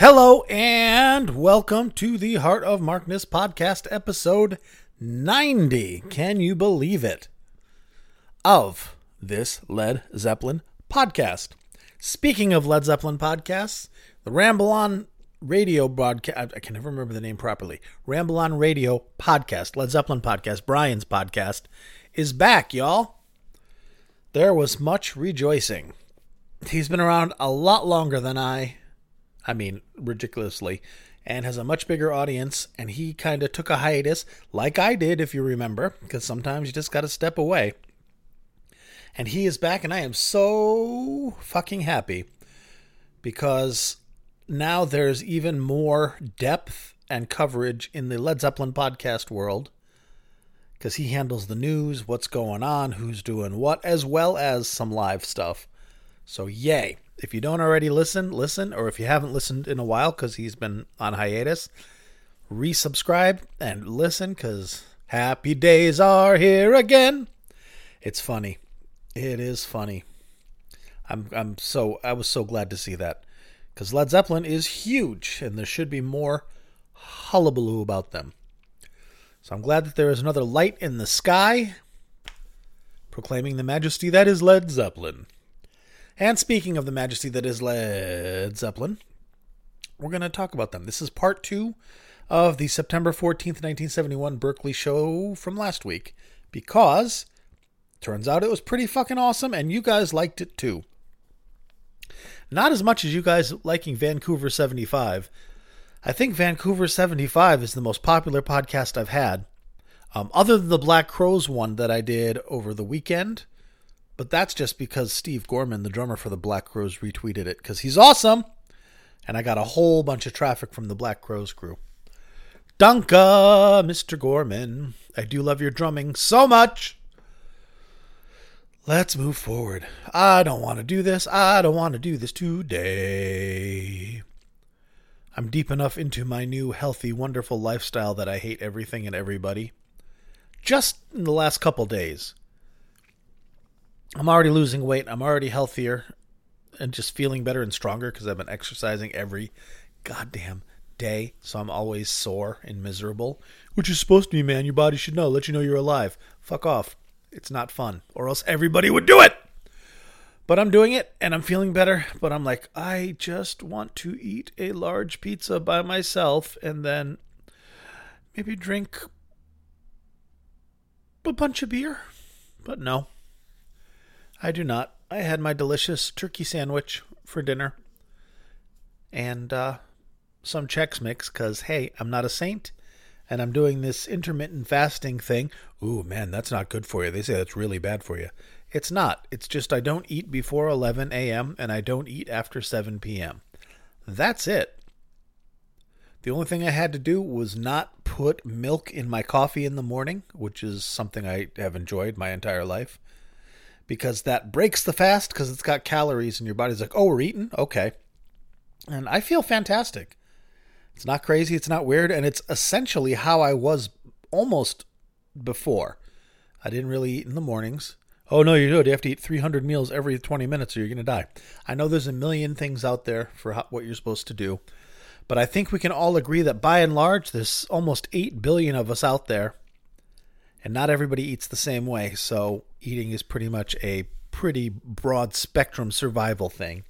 Hello and welcome to the Heart of Markness podcast, episode 90. Can you believe it? Of this Led Zeppelin podcast. Speaking of Led Zeppelin podcasts, the Ramble On Radio broadcast, I can never remember the name properly. Ramble On Radio podcast, Led Zeppelin podcast, Brian's podcast, is back, y'all. There was much rejoicing. He's been around a lot longer than I I mean, ridiculously, and has a much bigger audience. And he kind of took a hiatus, like I did, if you remember, because sometimes you just got to step away. And he is back, and I am so fucking happy because now there's even more depth and coverage in the Led Zeppelin podcast world because he handles the news, what's going on, who's doing what, as well as some live stuff. So, yay. If you don't already listen, listen, or if you haven't listened in a while because he's been on hiatus, resubscribe and listen because happy days are here again. It's funny. It is funny. I'm I'm so I was so glad to see that because Led Zeppelin is huge and there should be more hullabaloo about them. So I'm glad that there is another light in the sky proclaiming the majesty that is Led Zeppelin. And speaking of the majesty that is Led Zeppelin, we're going to talk about them. This is part two of the September 14th, 1971 Berkeley show from last week because turns out it was pretty fucking awesome and you guys liked it too. Not as much as you guys liking Vancouver 75. I think Vancouver 75 is the most popular podcast I've had. Um, other than the Black Crowes one that I did over the weekend, but that's just because Steve Gorman, the drummer for the Black Crowes, retweeted it because he's awesome. And I got a whole bunch of traffic from the Black Crowes crew. Dunka, Mr. Gorman. I do love your drumming so much. Let's move forward. I don't want to do this. I don't want to do this today. I'm deep enough into my new healthy, wonderful lifestyle that I hate everything and everybody. Just in the last couple days. I'm already losing weight. I'm already healthier and just feeling better and stronger because I've been exercising every goddamn day. So I'm always sore and miserable, which is supposed to be, man. Your body should know, let you know you're alive. Fuck off. It's not fun, or else everybody would do it. But I'm doing it and I'm feeling better. But I'm like, I just want to eat a large pizza by myself and then maybe drink a bunch of beer. But no, I do not. I had my delicious turkey sandwich for dinner and uh, some Chex Mix because, hey, I'm not a saint and I'm doing this intermittent fasting thing. Ooh, man, that's not good for you. They say that's really bad for you. It's not. It's just I don't eat before 11 a.m. and I don't eat after 7 p.m. That's it. The only thing I had to do was not put milk in my coffee in the morning, which is something I have enjoyed my entire life because that breaks the fast because it's got calories and your body's like, oh, we're eating? Okay. And I feel fantastic. It's not crazy, it's not weird, and it's essentially how I was almost before. I didn't really eat in the mornings. Oh, no, you do. You have to eat 300 meals every 20 minutes or you're going to die. I know there's a million things out there for how, what you're supposed to do, but I think we can all agree that by and large, there's almost 8 billion of us out there and not everybody eats the same way. So eating is pretty much a pretty broad spectrum survival thing.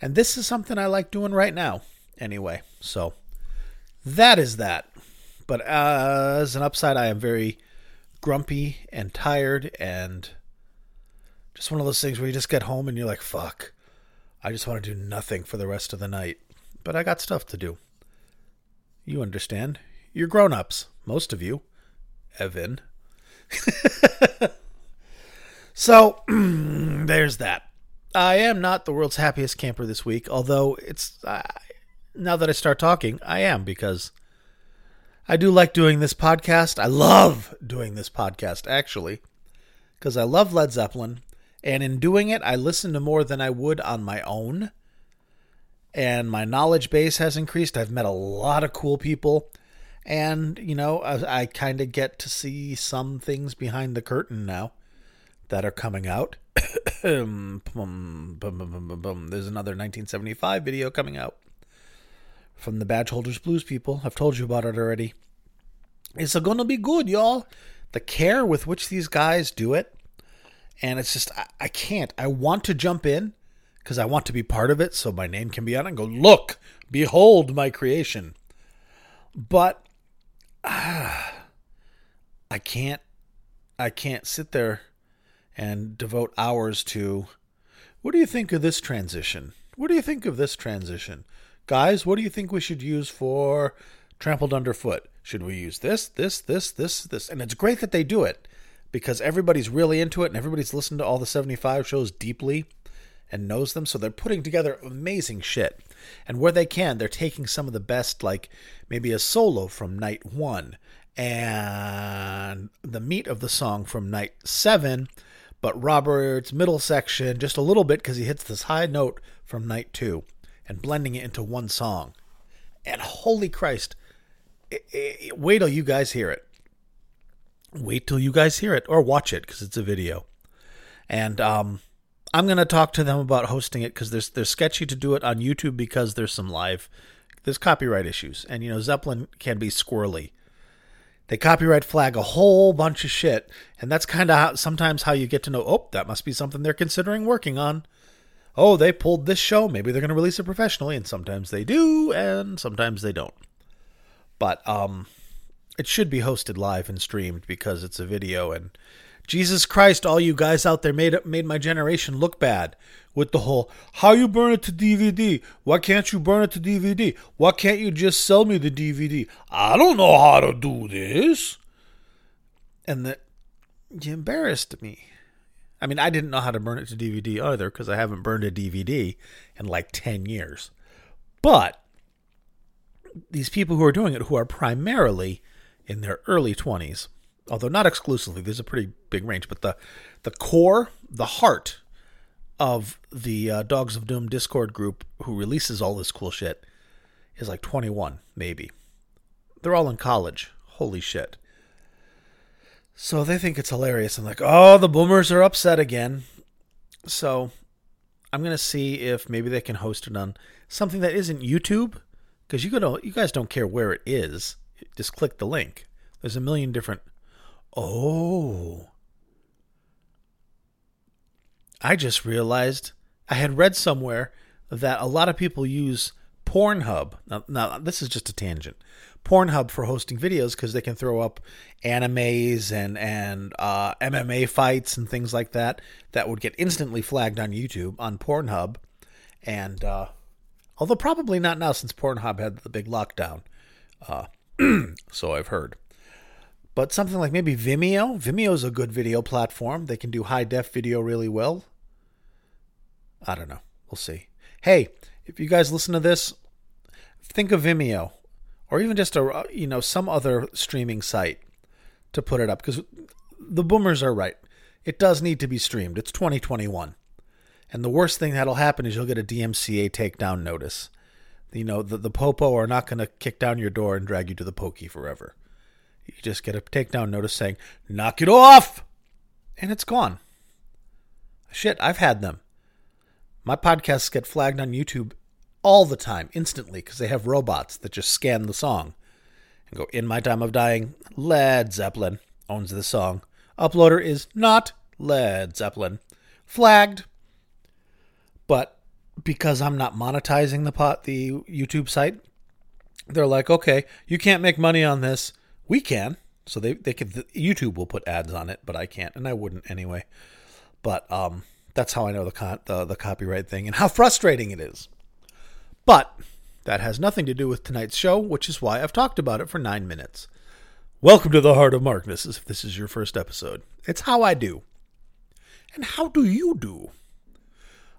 And this is something I like doing right now, anyway. So that is that. But uh, as an upside, I am very grumpy and tired and just one of those things where you just get home and you're like, fuck, I just want to do nothing for the rest of the night. But I got stuff to do. You understand. You're grown ups, most of you. Evan. so there's that. I am not the world's happiest camper this week, although it's uh, now that I start talking, I am because I do like doing this podcast. I love doing this podcast actually because I love Led Zeppelin, and in doing it, I listen to more than I would on my own. And my knowledge base has increased. I've met a lot of cool people and, you know, I, I kind of get to see some things behind the curtain now that are coming out. There's another 1975 video coming out. from the Badge Holders Blues people. I've told you about it already. It's going to be good, y'all. The care with which these guys do it, and it's just I, I can't. I want to jump in because I want to be part of it, so my name can be on it and go, look, behold my creation. But ah, I can't. I can't sit there and devote hours to. What do you think of this transition? What do you think of this transition? Guys, what do you think we should use for trampled underfoot? Should we use this, this, this, this, this? And it's great that they do it because everybody's really into it and everybody's listened to all the 75 shows deeply and knows them. So they're putting together amazing shit. And where they can, they're taking some of the best, like maybe a solo from night one and the meat of the song from night seven, but Robert's middle section just a little bit because he hits this high note from night two and blending it into one song. And holy Christ, it, it, wait till you guys hear it. Wait till you guys hear it or watch it because it's a video. And um, I'm to talk to them about hosting it because there's they're sketchy to do it on YouTube because there's some live there's copyright issues and you know Zeppelin can be squirrely. They copyright flag a whole bunch of shit, and that's kind of sometimes how you get to know. Oh, that must be something they're considering working on. Oh, they pulled this show. Maybe they're going to release it professionally, and sometimes they do, and sometimes they don't. But um, it should be hosted live and streamed because it's a video and Jesus Christ, all you guys out there made made my generation look bad with the whole how you burn it to DVD? Why can't you burn it to DVD? Why can't you just sell me the DVD? I don't know how to do this. And that you embarrassed me. I mean, I didn't know how to burn it to DVD either because I haven't burned a DVD in like 10 years. But these people who are doing it, who are primarily in their early 20s, although not exclusively. There's a pretty big range, but the the core, the heart of the uh, Dogs of Doom Discord group who releases all this cool shit is like 21, maybe. They're all in college. Holy shit. So they think it's hilarious and like, oh, the boomers are upset again. So I'm gonna see if maybe they can host it on something that isn't YouTube, because you you guys don't care where it is. Just click the link. There's a million different Oh. I just realized I had read somewhere that a lot of people use Pornhub. Now, now this is just a tangent. Pornhub for hosting videos because they can throw up animes and and uh, MMA fights and things like that that would get instantly flagged on YouTube on Pornhub, and uh, although probably not now since Pornhub had the big lockdown, uh, so I've heard. But something like maybe Vimeo. Vimeo is a good video platform. They can do high def video really well. I don't know. We'll see. Hey, if you guys listen to this, think of Vimeo or even just a you know some other streaming site to put it up because the boomers are right. It does need to be streamed. It's 2021. And the worst thing that'll happen is you'll get a DMCA takedown notice. You know, the, the Popo are not going to kick down your door and drag you to the pokey forever. You just get a takedown notice saying, knock it off! And it's gone. Shit, I've had them. My podcasts get flagged on YouTube all the time, instantly, because they have robots that just scan the song and go, In My Time of Dying, Led Zeppelin owns the song. Uploader is not Led Zeppelin. Flagged. But because I'm not monetizing the pot, the YouTube site, they're like, okay, you can't make money on this. We can. So they they could YouTube will put ads on it, but I can't, and I wouldn't anyway. But um, that's how I know the con- the, the copyright thing and how frustrating it is. But that has nothing to do with tonight's show, which is why I've talked about it for nine minutes. Welcome to the Heart of Markness. If this is your first episode, it's how I do. And how do you do?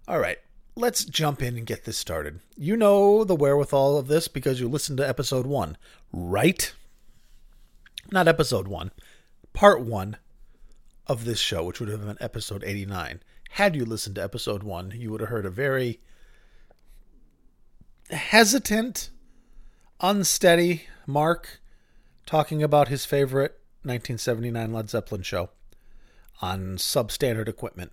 All right, let's jump in and get this started. You know the wherewithal of this because you listened to episode one, right? Not episode one, part one of this show, which would have been episode 89. Had you listened to episode one, you would have heard a very hesitant, unsteady Mark talking about his favorite 1979 Led Zeppelin show on substandard equipment.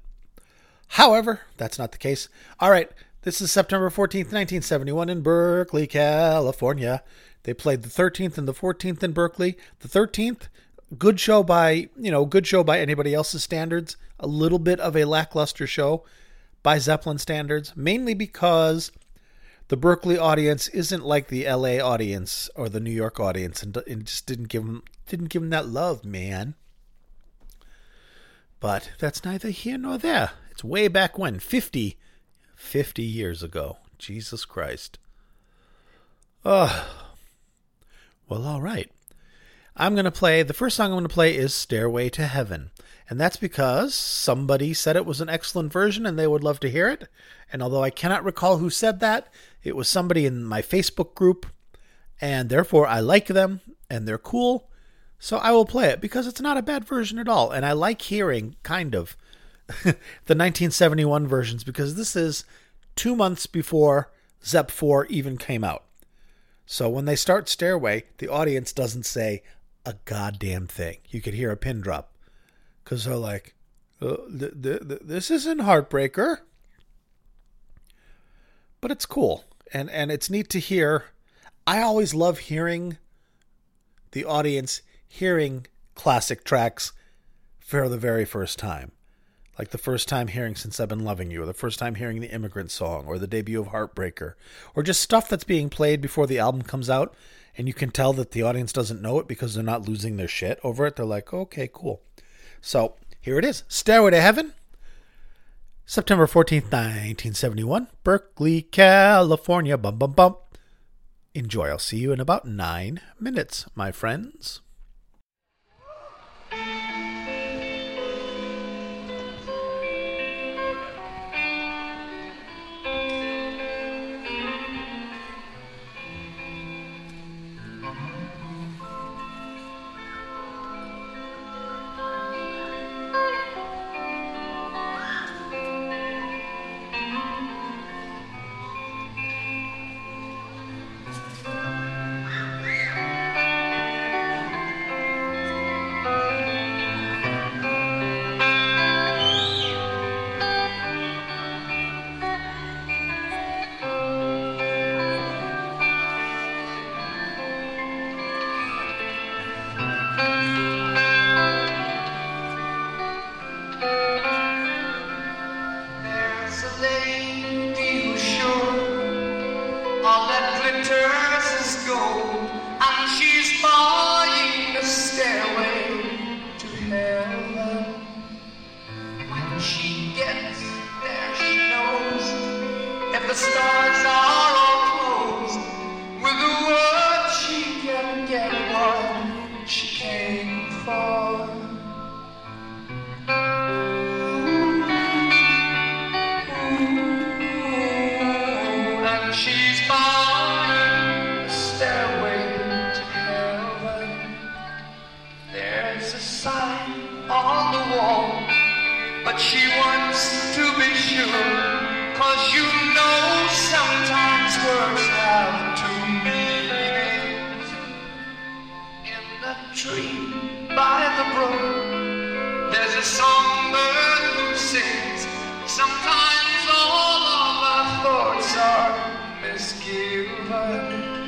However, that's not the case. All right, This is September 14th, 1971, in Berkeley, California. They played the 13th and the 14th in Berkeley. The 13th, good show by, you know, good show by anybody else's standards. A little bit of a lackluster show by Zeppelin standards, mainly because the Berkeley audience isn't like the LA audience or the New York audience and, and just didn't give them didn't give them that love, man. But that's neither here nor there. It's way back when, 50 50 years ago. Jesus Christ. Ugh. Well, all right. I'm going to play, the first song I'm going to play is Stairway to Heaven. And that's because somebody said it was an excellent version and they would love to hear it. And although I cannot recall who said that, it was somebody in my Facebook group. And therefore, I like them and they're cool. So I will play it because it's not a bad version at all. And I like hearing, kind of, the 1971 versions because this is two months before Zep 4 even came out. So when they start Stairway, the audience doesn't say a goddamn thing. You could hear a pin drop because they're like, uh, th- th- th- this isn't Heartbreaker. But it's cool. And, and it's neat to hear. I always love hearing the audience hearing classic tracks for the very first time like the first time hearing Since I've Been Loving You, or the first time hearing the Immigrant Song, or the debut of Heartbreaker, or just stuff that's being played before the album comes out, and you can tell that the audience doesn't know it because they're not losing their shit over it. They're like, okay, cool. So here it is Stairway to Heaven, September 14th, 1971, Berkeley, California. Bum, bum, bum. Enjoy. I'll see you in about nine minutes, my friends. she's bound the stairway to heaven. There's a sign on the wall, but she wants to be sure. Cause you know sometimes words have two meanings. In the tree by the brook, there's a songbird who sings. Sometimes all of our thoughts are skin light.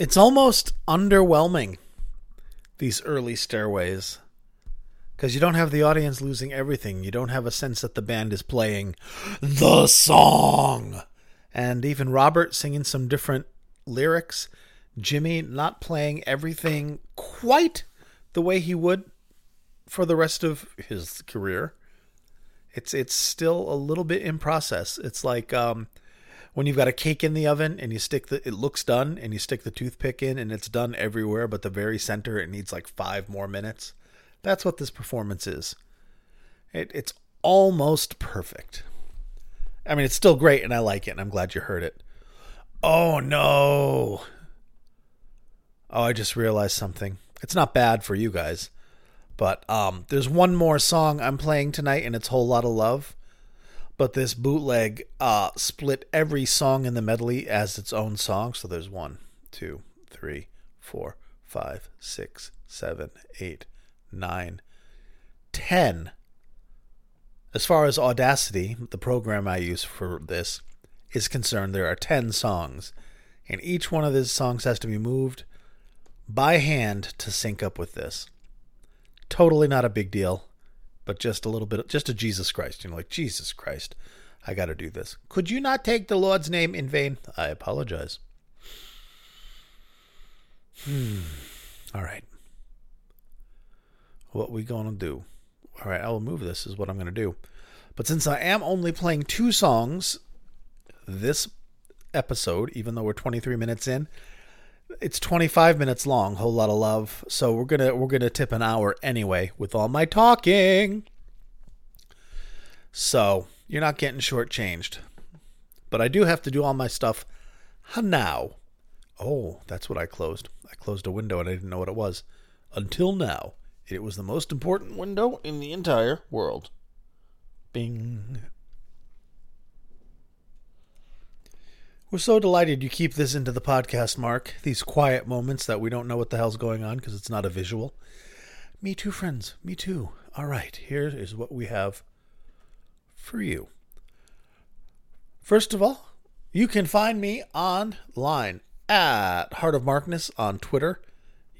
It's almost underwhelming, these early stairways. Because you don't have the audience losing everything. You don't have a sense that the band is playing the song. And even Robert singing some different lyrics. Jimmy not playing everything quite the way he would for the rest of his career. It's it's still a little bit in process. It's like um, when you've got a cake in the oven and you stick the it looks done and you stick the toothpick in and it's done everywhere but the very center it needs like 5 more minutes. That's what this performance is. It, it's almost perfect. I mean, it's still great and I like it and I'm glad you heard it. Oh no. Oh, I just realized something. It's not bad for you guys. But um, there's one more song I'm playing tonight and it's Whole Lotta Love but this bootleg uh, split every song in the medley as its own song. So there's one, two, three, four, five, six, seven, eight, nine, ten. As far as Audacity, the program I use for this, is concerned, there are 10 songs, and each one of these songs has to be moved by hand to sync up with this. Totally not a big deal but just a little bit, just a Jesus Christ. You know, like, Jesus Christ, I got to do this. Could you not take the Lord's name in vain? I apologize. Hmm. All right. What we to do? All right, I will move this, is what I'm to do. But since I am only playing two songs this episode, even though we're 23 minutes in, it's 25 minutes long whole lotta love. So we're gonna we're gonna tip an hour anyway with all my talking. So you're not getting shortchanged. But i do have to do all my stuff now. Oh that's what i closed. I closed a window and i didn't know what it was until now. It was the most important window in the entire world. Bing We're so delighted you keep this into the podcast, Mark. These quiet moments that we don't know what the hell's going on because it's not a visual. Me too, friends. Me too. All right, here is what we have for you. First of all, you can find me online at Heart of Markness on Twitter,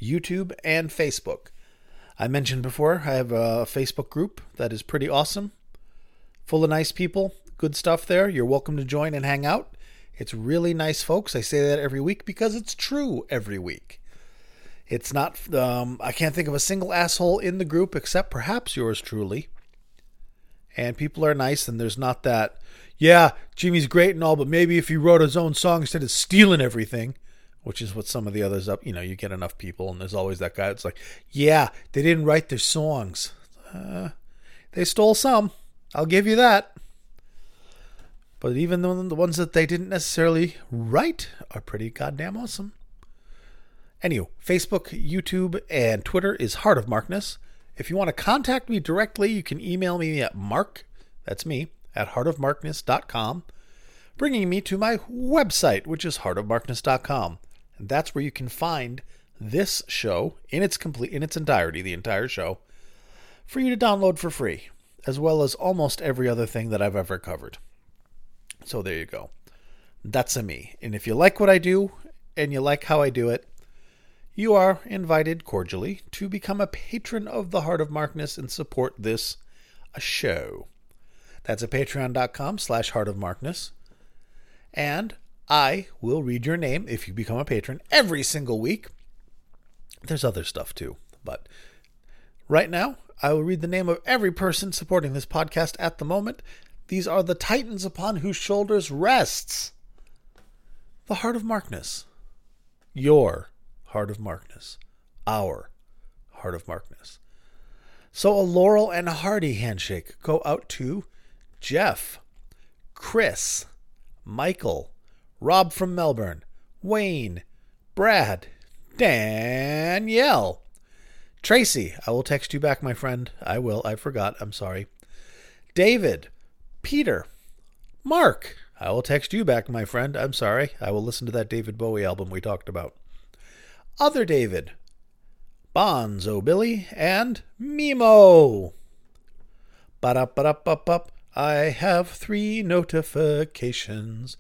YouTube, and Facebook. I mentioned before I have a Facebook group that is pretty awesome, full of nice people, good stuff there. You're welcome to join and hang out. It's really nice, folks. I say that every week because it's true every week. It's not, um, I can't think of a single asshole in the group except perhaps yours truly. And people are nice, and there's not that, yeah, Jimmy's great and all, but maybe if he wrote his own song instead of stealing everything, which is what some of the others up, you know, you get enough people, and there's always that guy that's like, yeah, they didn't write their songs. Uh, they stole some. I'll give you that. But even the, ones that they didn't necessarily write are pretty goddamn awesome. Anyway, Facebook, YouTube, and Twitter is Heart of Markness. If you want to contact me directly, you can email me at mark, that's me, at heartofmarkness.com, bringing me to my website, which is heartofmarkness.com. And that's where you can find this show in its complete in its entirety, the entire show, for you to download for free, as well as almost every other thing that I've ever covered. So there you go. That's a me. And if you like what I do and you like how I do it, you are invited cordially to become a patron of the Heart of Markness and support this a show. That's at patreon.com slash heart of markness. And I will read your name if you become a patron every single week. There's other stuff too, but right now I will read the name of every person supporting this podcast at the moment. These are the titans upon whose shoulders rests the heart of Markness. Your heart of Markness. Our heart of Markness. So a Laurel and a hearty handshake go out to Jeff, Chris, Michael, Rob from Melbourne, Wayne, Brad, Danielle, Tracy. I will text you back, my friend. I will. I forgot. I'm sorry. David, Peter, Mark. I will text you back, my friend. I'm sorry. I will listen to that David Bowie album we talked about. Other David, Bonzo Billy, and Mimo. Ba-da-ba-da-ba-ba. I have three notifications.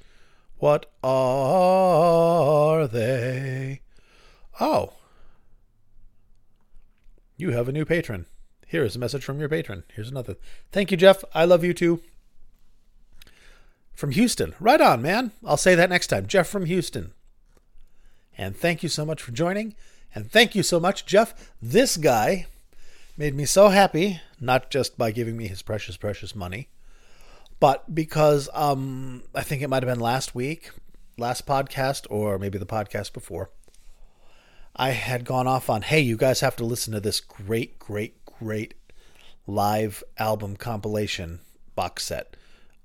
What are they? Oh. You have a new patron. Here is a message from your patron. Here's another. Thank you, Jeff. I love you too. From Houston. Right on, man. I'll say that next time. Jeff from Houston. And thank you so much for joining. And thank you so much, Jeff. This guy made me so happy, not just by giving me his precious, precious money, but because um, I think it might have been last week, last podcast, or maybe the podcast before. I had gone off on, hey, you guys have to listen to this great, great, great live album compilation box set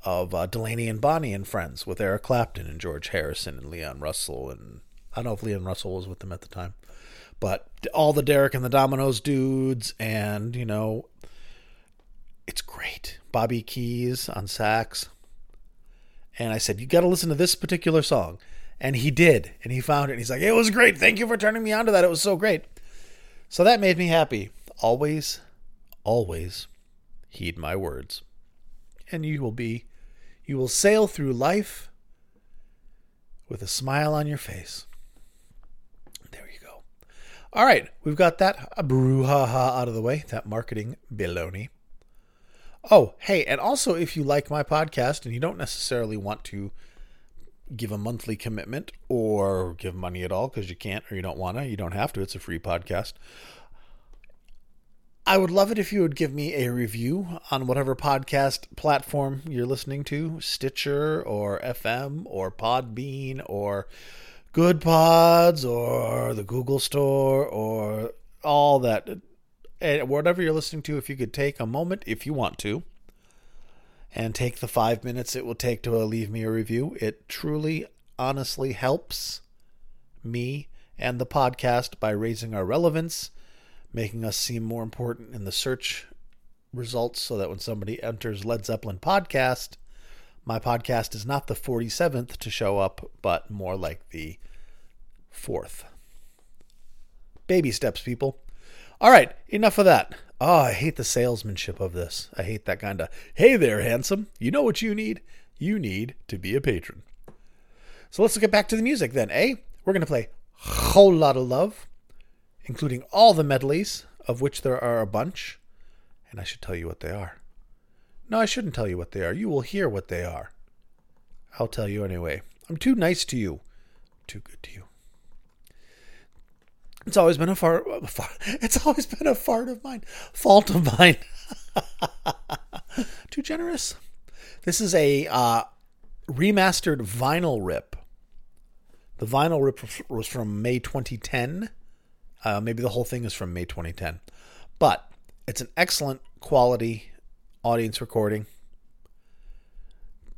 of uh, Delaney and Bonnie and Friends with Eric Clapton and George Harrison and Leon Russell. And I don't know if Leon Russell was with them at the time, but all the Derek and the Dominos dudes, and, you know, it's great. Bobby Keys on sax. And I said, You got to listen to this particular song. And he did. And he found it. And he's like, It was great. Thank you for turning me on to that. It was so great. So that made me happy. Always, always heed my words. And you will be, you will sail through life with a smile on your face. There you go. All right. We've got that brouhaha out of the way, that marketing baloney. Oh, hey, and also if you like my podcast and you don't necessarily want to give a monthly commitment or give money at all because you can't or you don't want to, you don't have to. It's a free podcast. I would love it if you would give me a review on whatever podcast platform you're listening to Stitcher or FM or Podbean or Good Pods or the Google Store or all that. And whatever you're listening to, if you could take a moment, if you want to, and take the five minutes it will take to leave me a review, it truly, honestly helps me and the podcast by raising our relevance, making us seem more important in the search results so that when somebody enters Led Zeppelin podcast, my podcast is not the 47th to show up, but more like the fourth. Baby steps, people. All right, enough of that. Oh, I hate the salesmanship of this. I hate that kind of, hey there, handsome. You know what you need? You need to be a patron. So let's get back to the music then, eh? We're going to play Whole Lotta Love, including all the medleys, of which there are a bunch. And I should tell you what they are. No, I shouldn't tell you what they are. You will hear what they are. I'll tell you anyway. I'm too nice to you. Too good to you. It's always been a fart. It's always been a fart of mine, fault of mine. Too generous. This is a uh, remastered vinyl rip. The vinyl rip was from May 2010. Uh, maybe the whole thing is from May 2010, but it's an excellent quality audience recording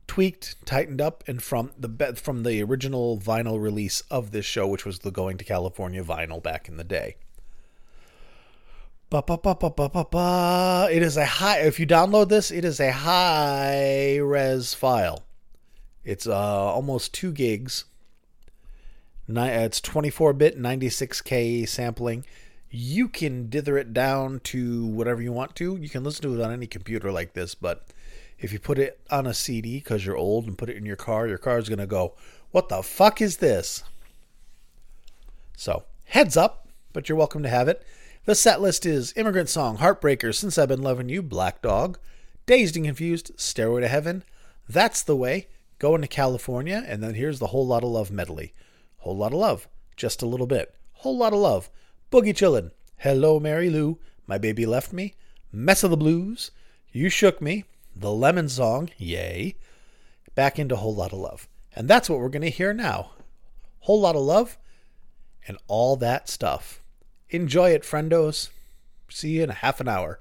tweaked, tightened up, and from the from the original vinyl release of this show, which was the Going to California vinyl back in the day. Ba, ba, ba, ba, ba, ba, ba. It is a high. If you download this, it is a high res file. It's uh, almost two gigs. Uh, it's 24 bit, 96k sampling. You can dither it down to whatever you want to. You can listen to it on any computer like this, but if you put it on a CD because you're old and put it in your car, your car is going to go, What the fuck is this? So, heads up, but you're welcome to have it. The set list is Immigrant Song, Heartbreaker, Since I've Been Loving You, Black Dog, Dazed and Confused, Stairway to Heaven, That's the Way, Going to California, and then here's the Whole Lotta Love medley. Whole Lotta Love, just a little bit. Whole Lotta Love, Boogie Chillin', Hello Mary Lou, My Baby Left Me, Mess of the Blues, You Shook Me, the Lemon Song, yay, back into Whole Lotta Love. And that's what we're going to hear now. Whole Lotta Love and all that stuff. Enjoy it, friendos. See you in a half an hour.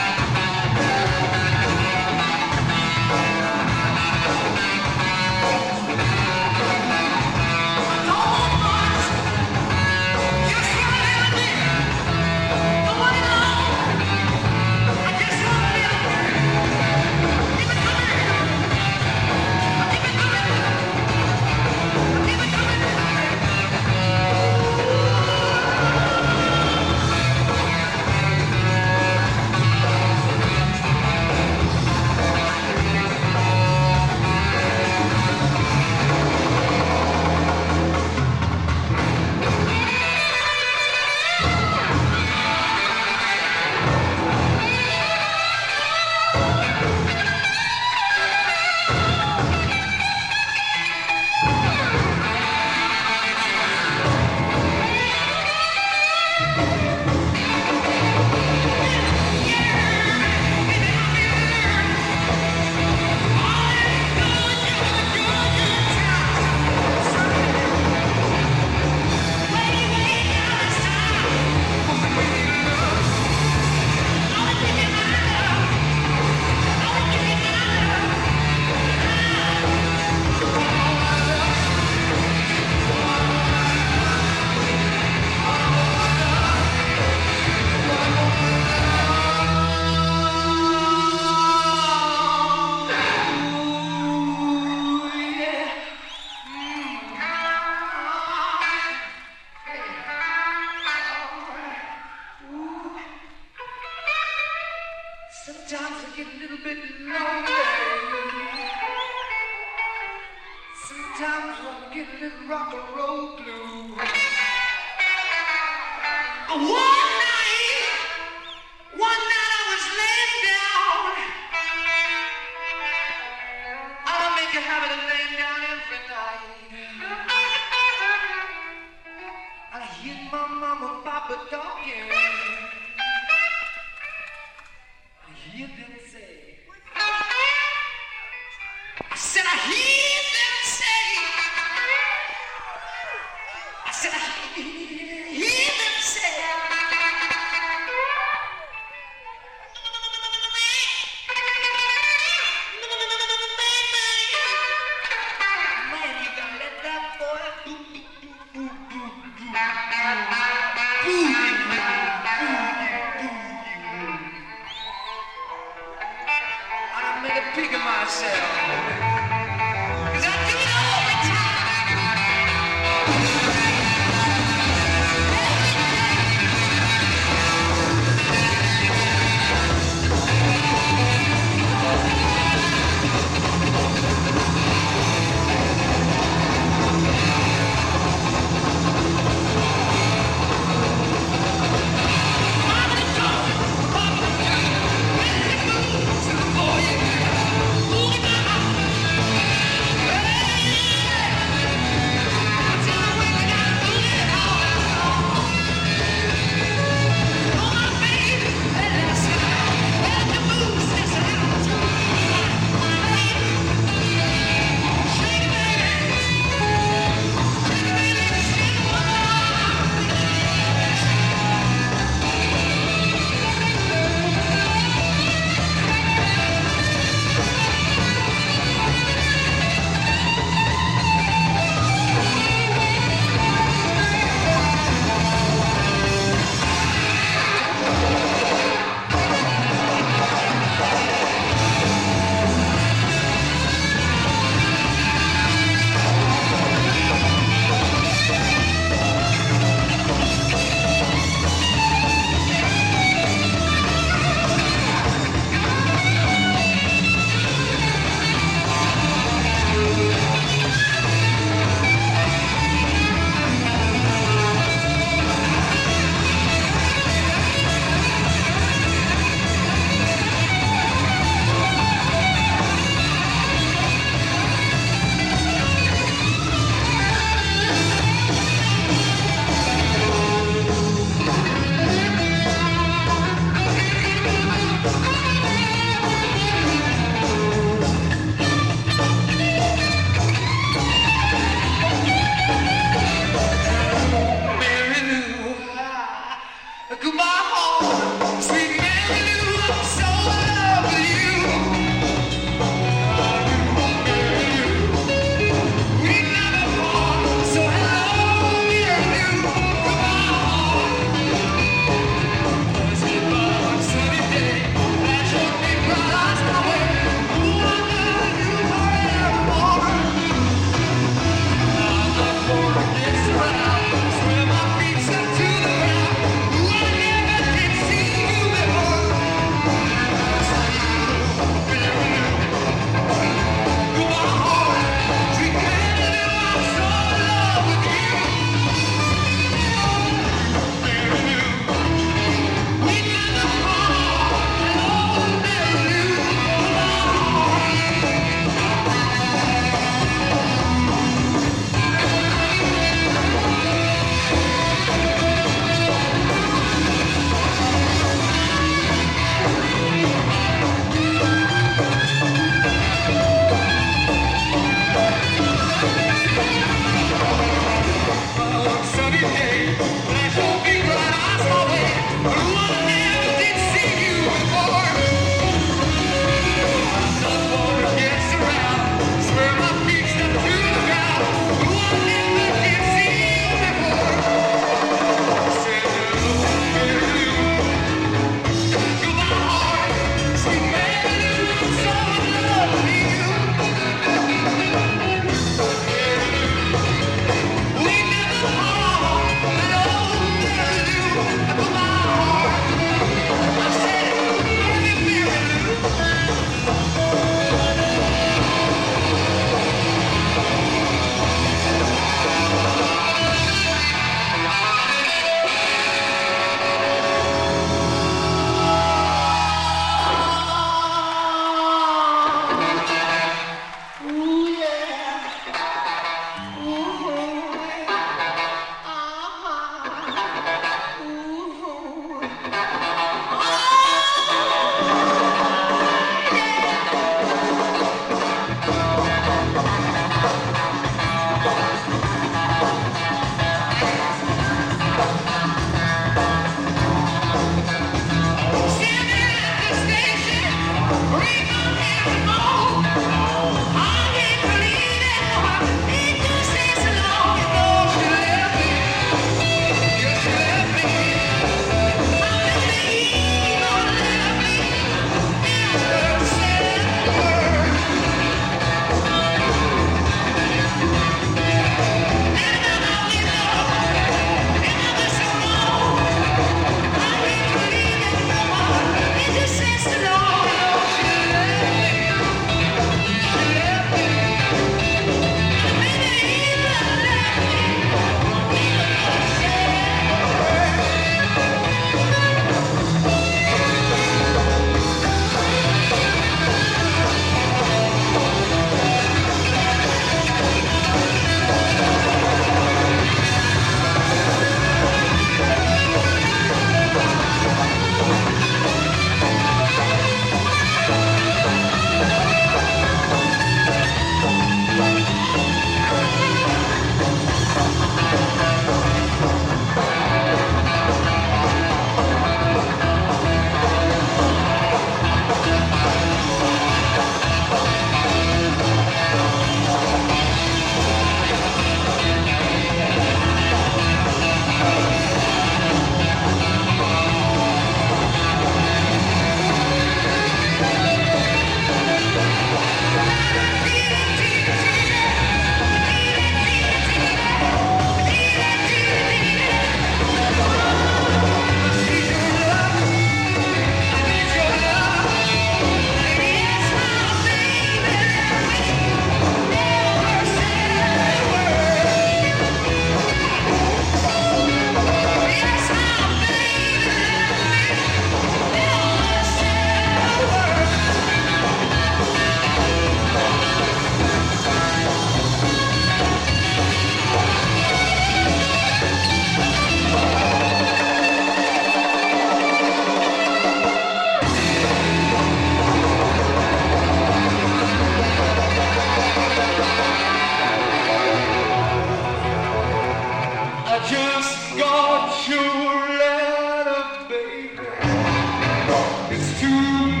to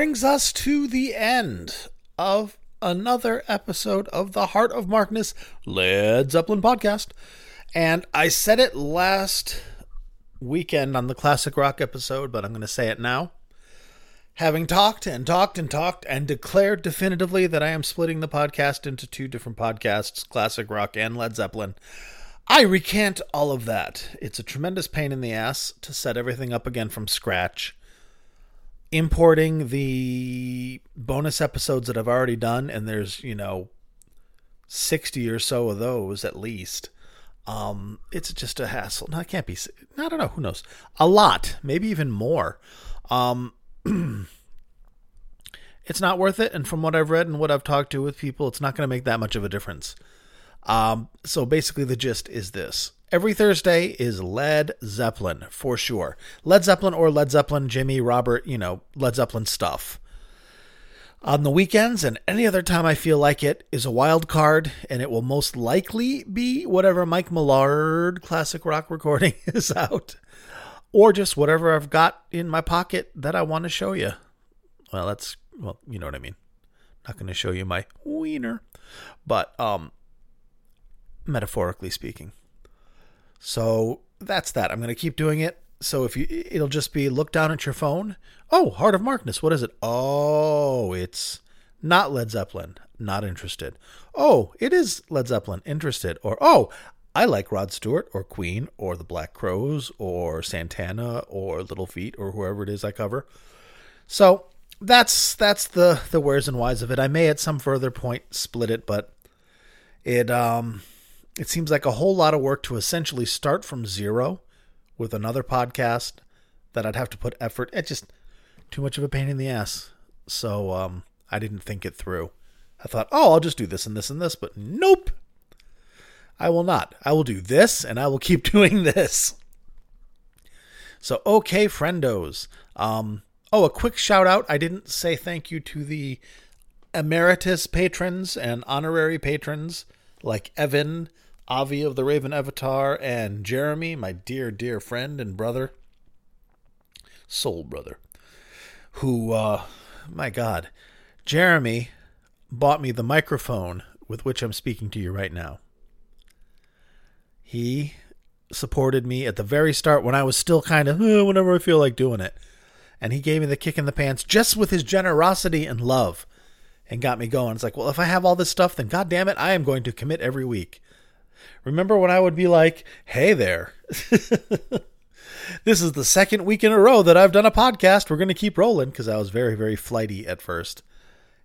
brings us to the end of another episode of the Heart of Markness Led Zeppelin podcast. And I said it last weekend on the classic rock episode, but I'm going to say it now. Having talked and talked and talked and declared definitively that I am splitting the podcast into two different podcasts, classic rock and Led Zeppelin, I recant all of that. It's a tremendous pain in the ass to set everything up again from scratch importing the bonus episodes that I've already done, and there's, you know, 60 or so of those at least. Um, it's just a hassle. No, it can't be. I don't know. Who knows? A lot, maybe even more. Um, it's not worth it. And from what I've read and what I've talked to with people, it's not going to make that much of a difference. Um, so basically, the gist is this. Every Thursday is Led Zeppelin for sure. Led Zeppelin or Led Zeppelin, Jimmy, Robert, you know, Led Zeppelin stuff. On the weekends and any other time I feel like it is a wild card, and it will most likely be whatever Mike Millard classic rock recording is out, or just whatever I've got in my pocket that I want to show you. Well, that's well, you know what I mean. Not going to show you my wiener, but um, metaphorically speaking. So that's that. I'm going to keep doing it. So if you, it'll just be look down at your phone. Oh, Heart of Markness. What is it? Oh, it's not Led Zeppelin. Not interested. Oh, it is Led Zeppelin. Interested. Or oh, I like Rod Stewart or Queen or the Black Crowes or Santana or Little Feat or whoever it is I cover. So that's that's the the where's and whys of it. I may at some further point split it, but it um it seems like a whole lot of work to essentially start from zero with another podcast that I'd have to put effort. It's just too much of a pain in the ass. So um I didn't think it through. I thought, oh, I'll just do this and this and this, but nope. I will not. I will do this and I will keep doing this. So, okay, friendos. Um, oh, a quick shout out. I didn't say thank you to the emeritus patrons and honorary patrons like Evan, Avi of the Raven Avatar, and Jeremy, my dear, dear friend and brother, soul brother, who, uh, my God, Jeremy bought me the microphone with which I'm speaking to you right now. He supported me at the very start when I was still kind of, "Eh, whenever I feel like doing it. And he gave me the kick in the pants just with his generosity and love and got me going. It's like, well, if I have all this stuff, then God damn it, I am going to commit every week. Remember when I would be like, hey there. this is the second week in a row that I've done a podcast. We're going to keep rolling because I was very, very flighty at first.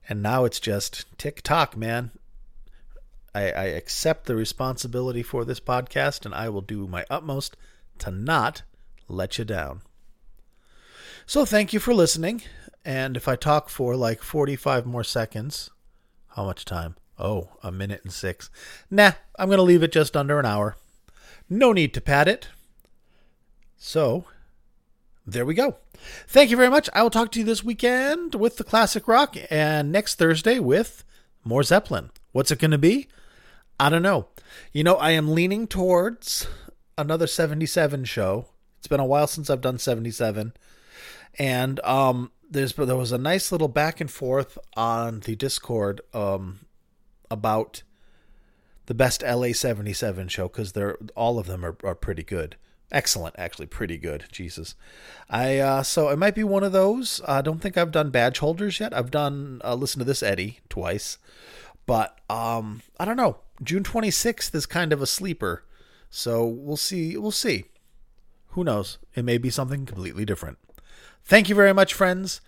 And now it's just tick tock, man. I, I accept the responsibility for this podcast, and I will do my utmost to not let you down. So thank you for listening. And if I talk for like 45 more seconds, how much time? Oh, a minute and six. Nah, I'm going to leave it just under an hour. No need to pad it. So, there we go. Thank you very much. I will talk to you this weekend with the classic rock and next Thursday with more Zeppelin. What's it going to be? I don't know. You know, I am leaning towards another 77 show. It's been a while since I've done 77. And um there's there was a nice little back and forth on the Discord um about the best LA 77 show cuz they're all of them are, are pretty good. Excellent, actually, pretty good. Jesus, I uh, so it might be one of those. I don't think I've done badge holders yet. I've done uh, listen to this Eddie twice, but um, I don't know. June twenty sixth is kind of a sleeper, so we'll see. We'll see. Who knows? It may be something completely different. Thank you very much, friends,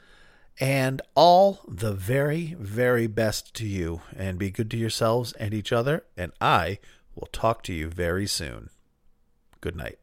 and all the very, very best to you. And be good to yourselves and each other. And I will talk to you very soon. Good night.